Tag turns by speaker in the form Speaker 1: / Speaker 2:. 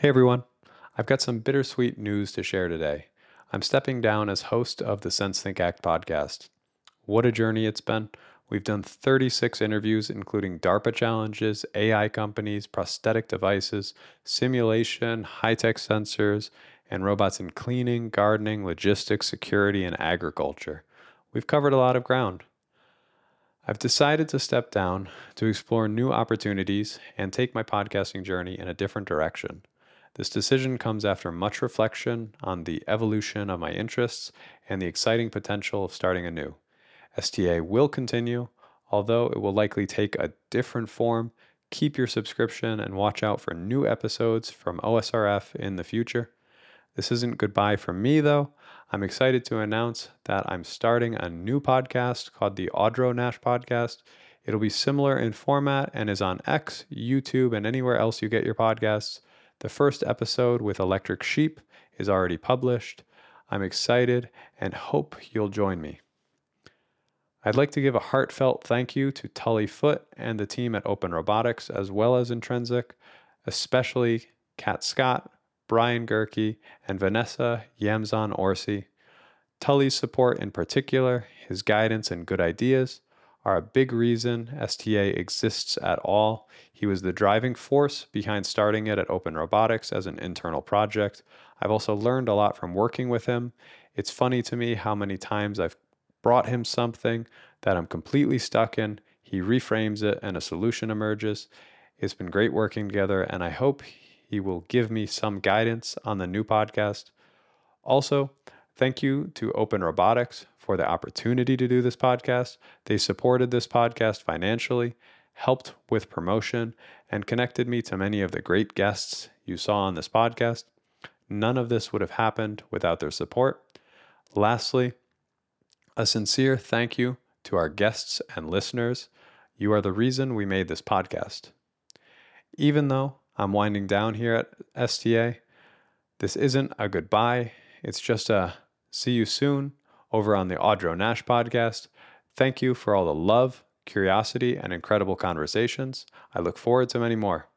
Speaker 1: Hey everyone, I've got some bittersweet news to share today. I'm stepping down as host of the Sense Think Act podcast. What a journey it's been. We've done 36 interviews, including DARPA challenges, AI companies, prosthetic devices, simulation, high tech sensors, and robots in cleaning, gardening, logistics, security, and agriculture. We've covered a lot of ground. I've decided to step down to explore new opportunities and take my podcasting journey in a different direction. This decision comes after much reflection on the evolution of my interests and the exciting potential of starting anew. STA will continue, although it will likely take a different form. Keep your subscription and watch out for new episodes from OSRF in the future. This isn't goodbye from me, though. I'm excited to announce that I'm starting a new podcast called the Audrow Nash Podcast. It'll be similar in format and is on X, YouTube, and anywhere else you get your podcasts. The first episode with Electric Sheep is already published. I'm excited and hope you'll join me. I'd like to give a heartfelt thank you to Tully Foote and the team at Open Robotics, as well as Intrinsic, especially Kat Scott, Brian Gerke, and Vanessa Yamzon Orsi. Tully's support in particular, his guidance and good ideas, are a big reason STA exists at all. He was the driving force behind starting it at Open Robotics as an internal project. I've also learned a lot from working with him. It's funny to me how many times I've brought him something that I'm completely stuck in. He reframes it and a solution emerges. It's been great working together, and I hope he will give me some guidance on the new podcast. Also, thank you to Open Robotics for the opportunity to do this podcast. They supported this podcast financially, helped with promotion, and connected me to many of the great guests you saw on this podcast. None of this would have happened without their support. Lastly, a sincere thank you to our guests and listeners. You are the reason we made this podcast. Even though I'm winding down here at STA, this isn't a goodbye. It's just a see you soon over on the Audrow Nash podcast. Thank you for all the love, curiosity, and incredible conversations. I look forward to many more.